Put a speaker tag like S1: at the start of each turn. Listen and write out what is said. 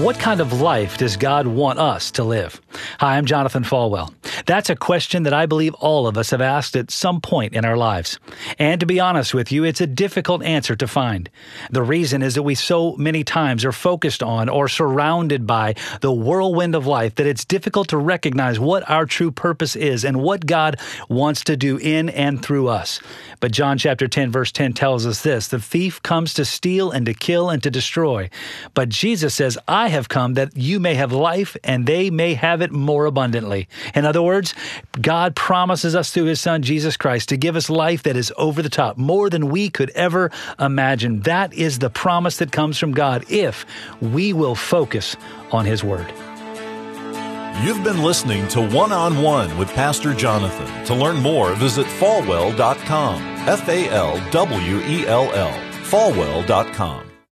S1: What kind of life does God want us to live? Hi, I'm Jonathan Falwell. That's a question that I believe all of us have asked at some point in our lives. And to be honest with you, it's a difficult answer to find. The reason is that we so many times are focused on or surrounded by the whirlwind of life that it's difficult to recognize what our true purpose is and what God wants to do in and through us. But John chapter 10 verse 10 tells us this, the thief comes to steal and to kill and to destroy. But Jesus says, I have come that you may have life and they may have it more abundantly. In other words, God promises us through his son Jesus Christ to give us life that is over the top, more than we could ever imagine. That is the promise that comes from God if we will focus on his word.
S2: You've been listening to One on One with Pastor Jonathan. To learn more, visit falwell.com. F A L W E L L. Falwell.com.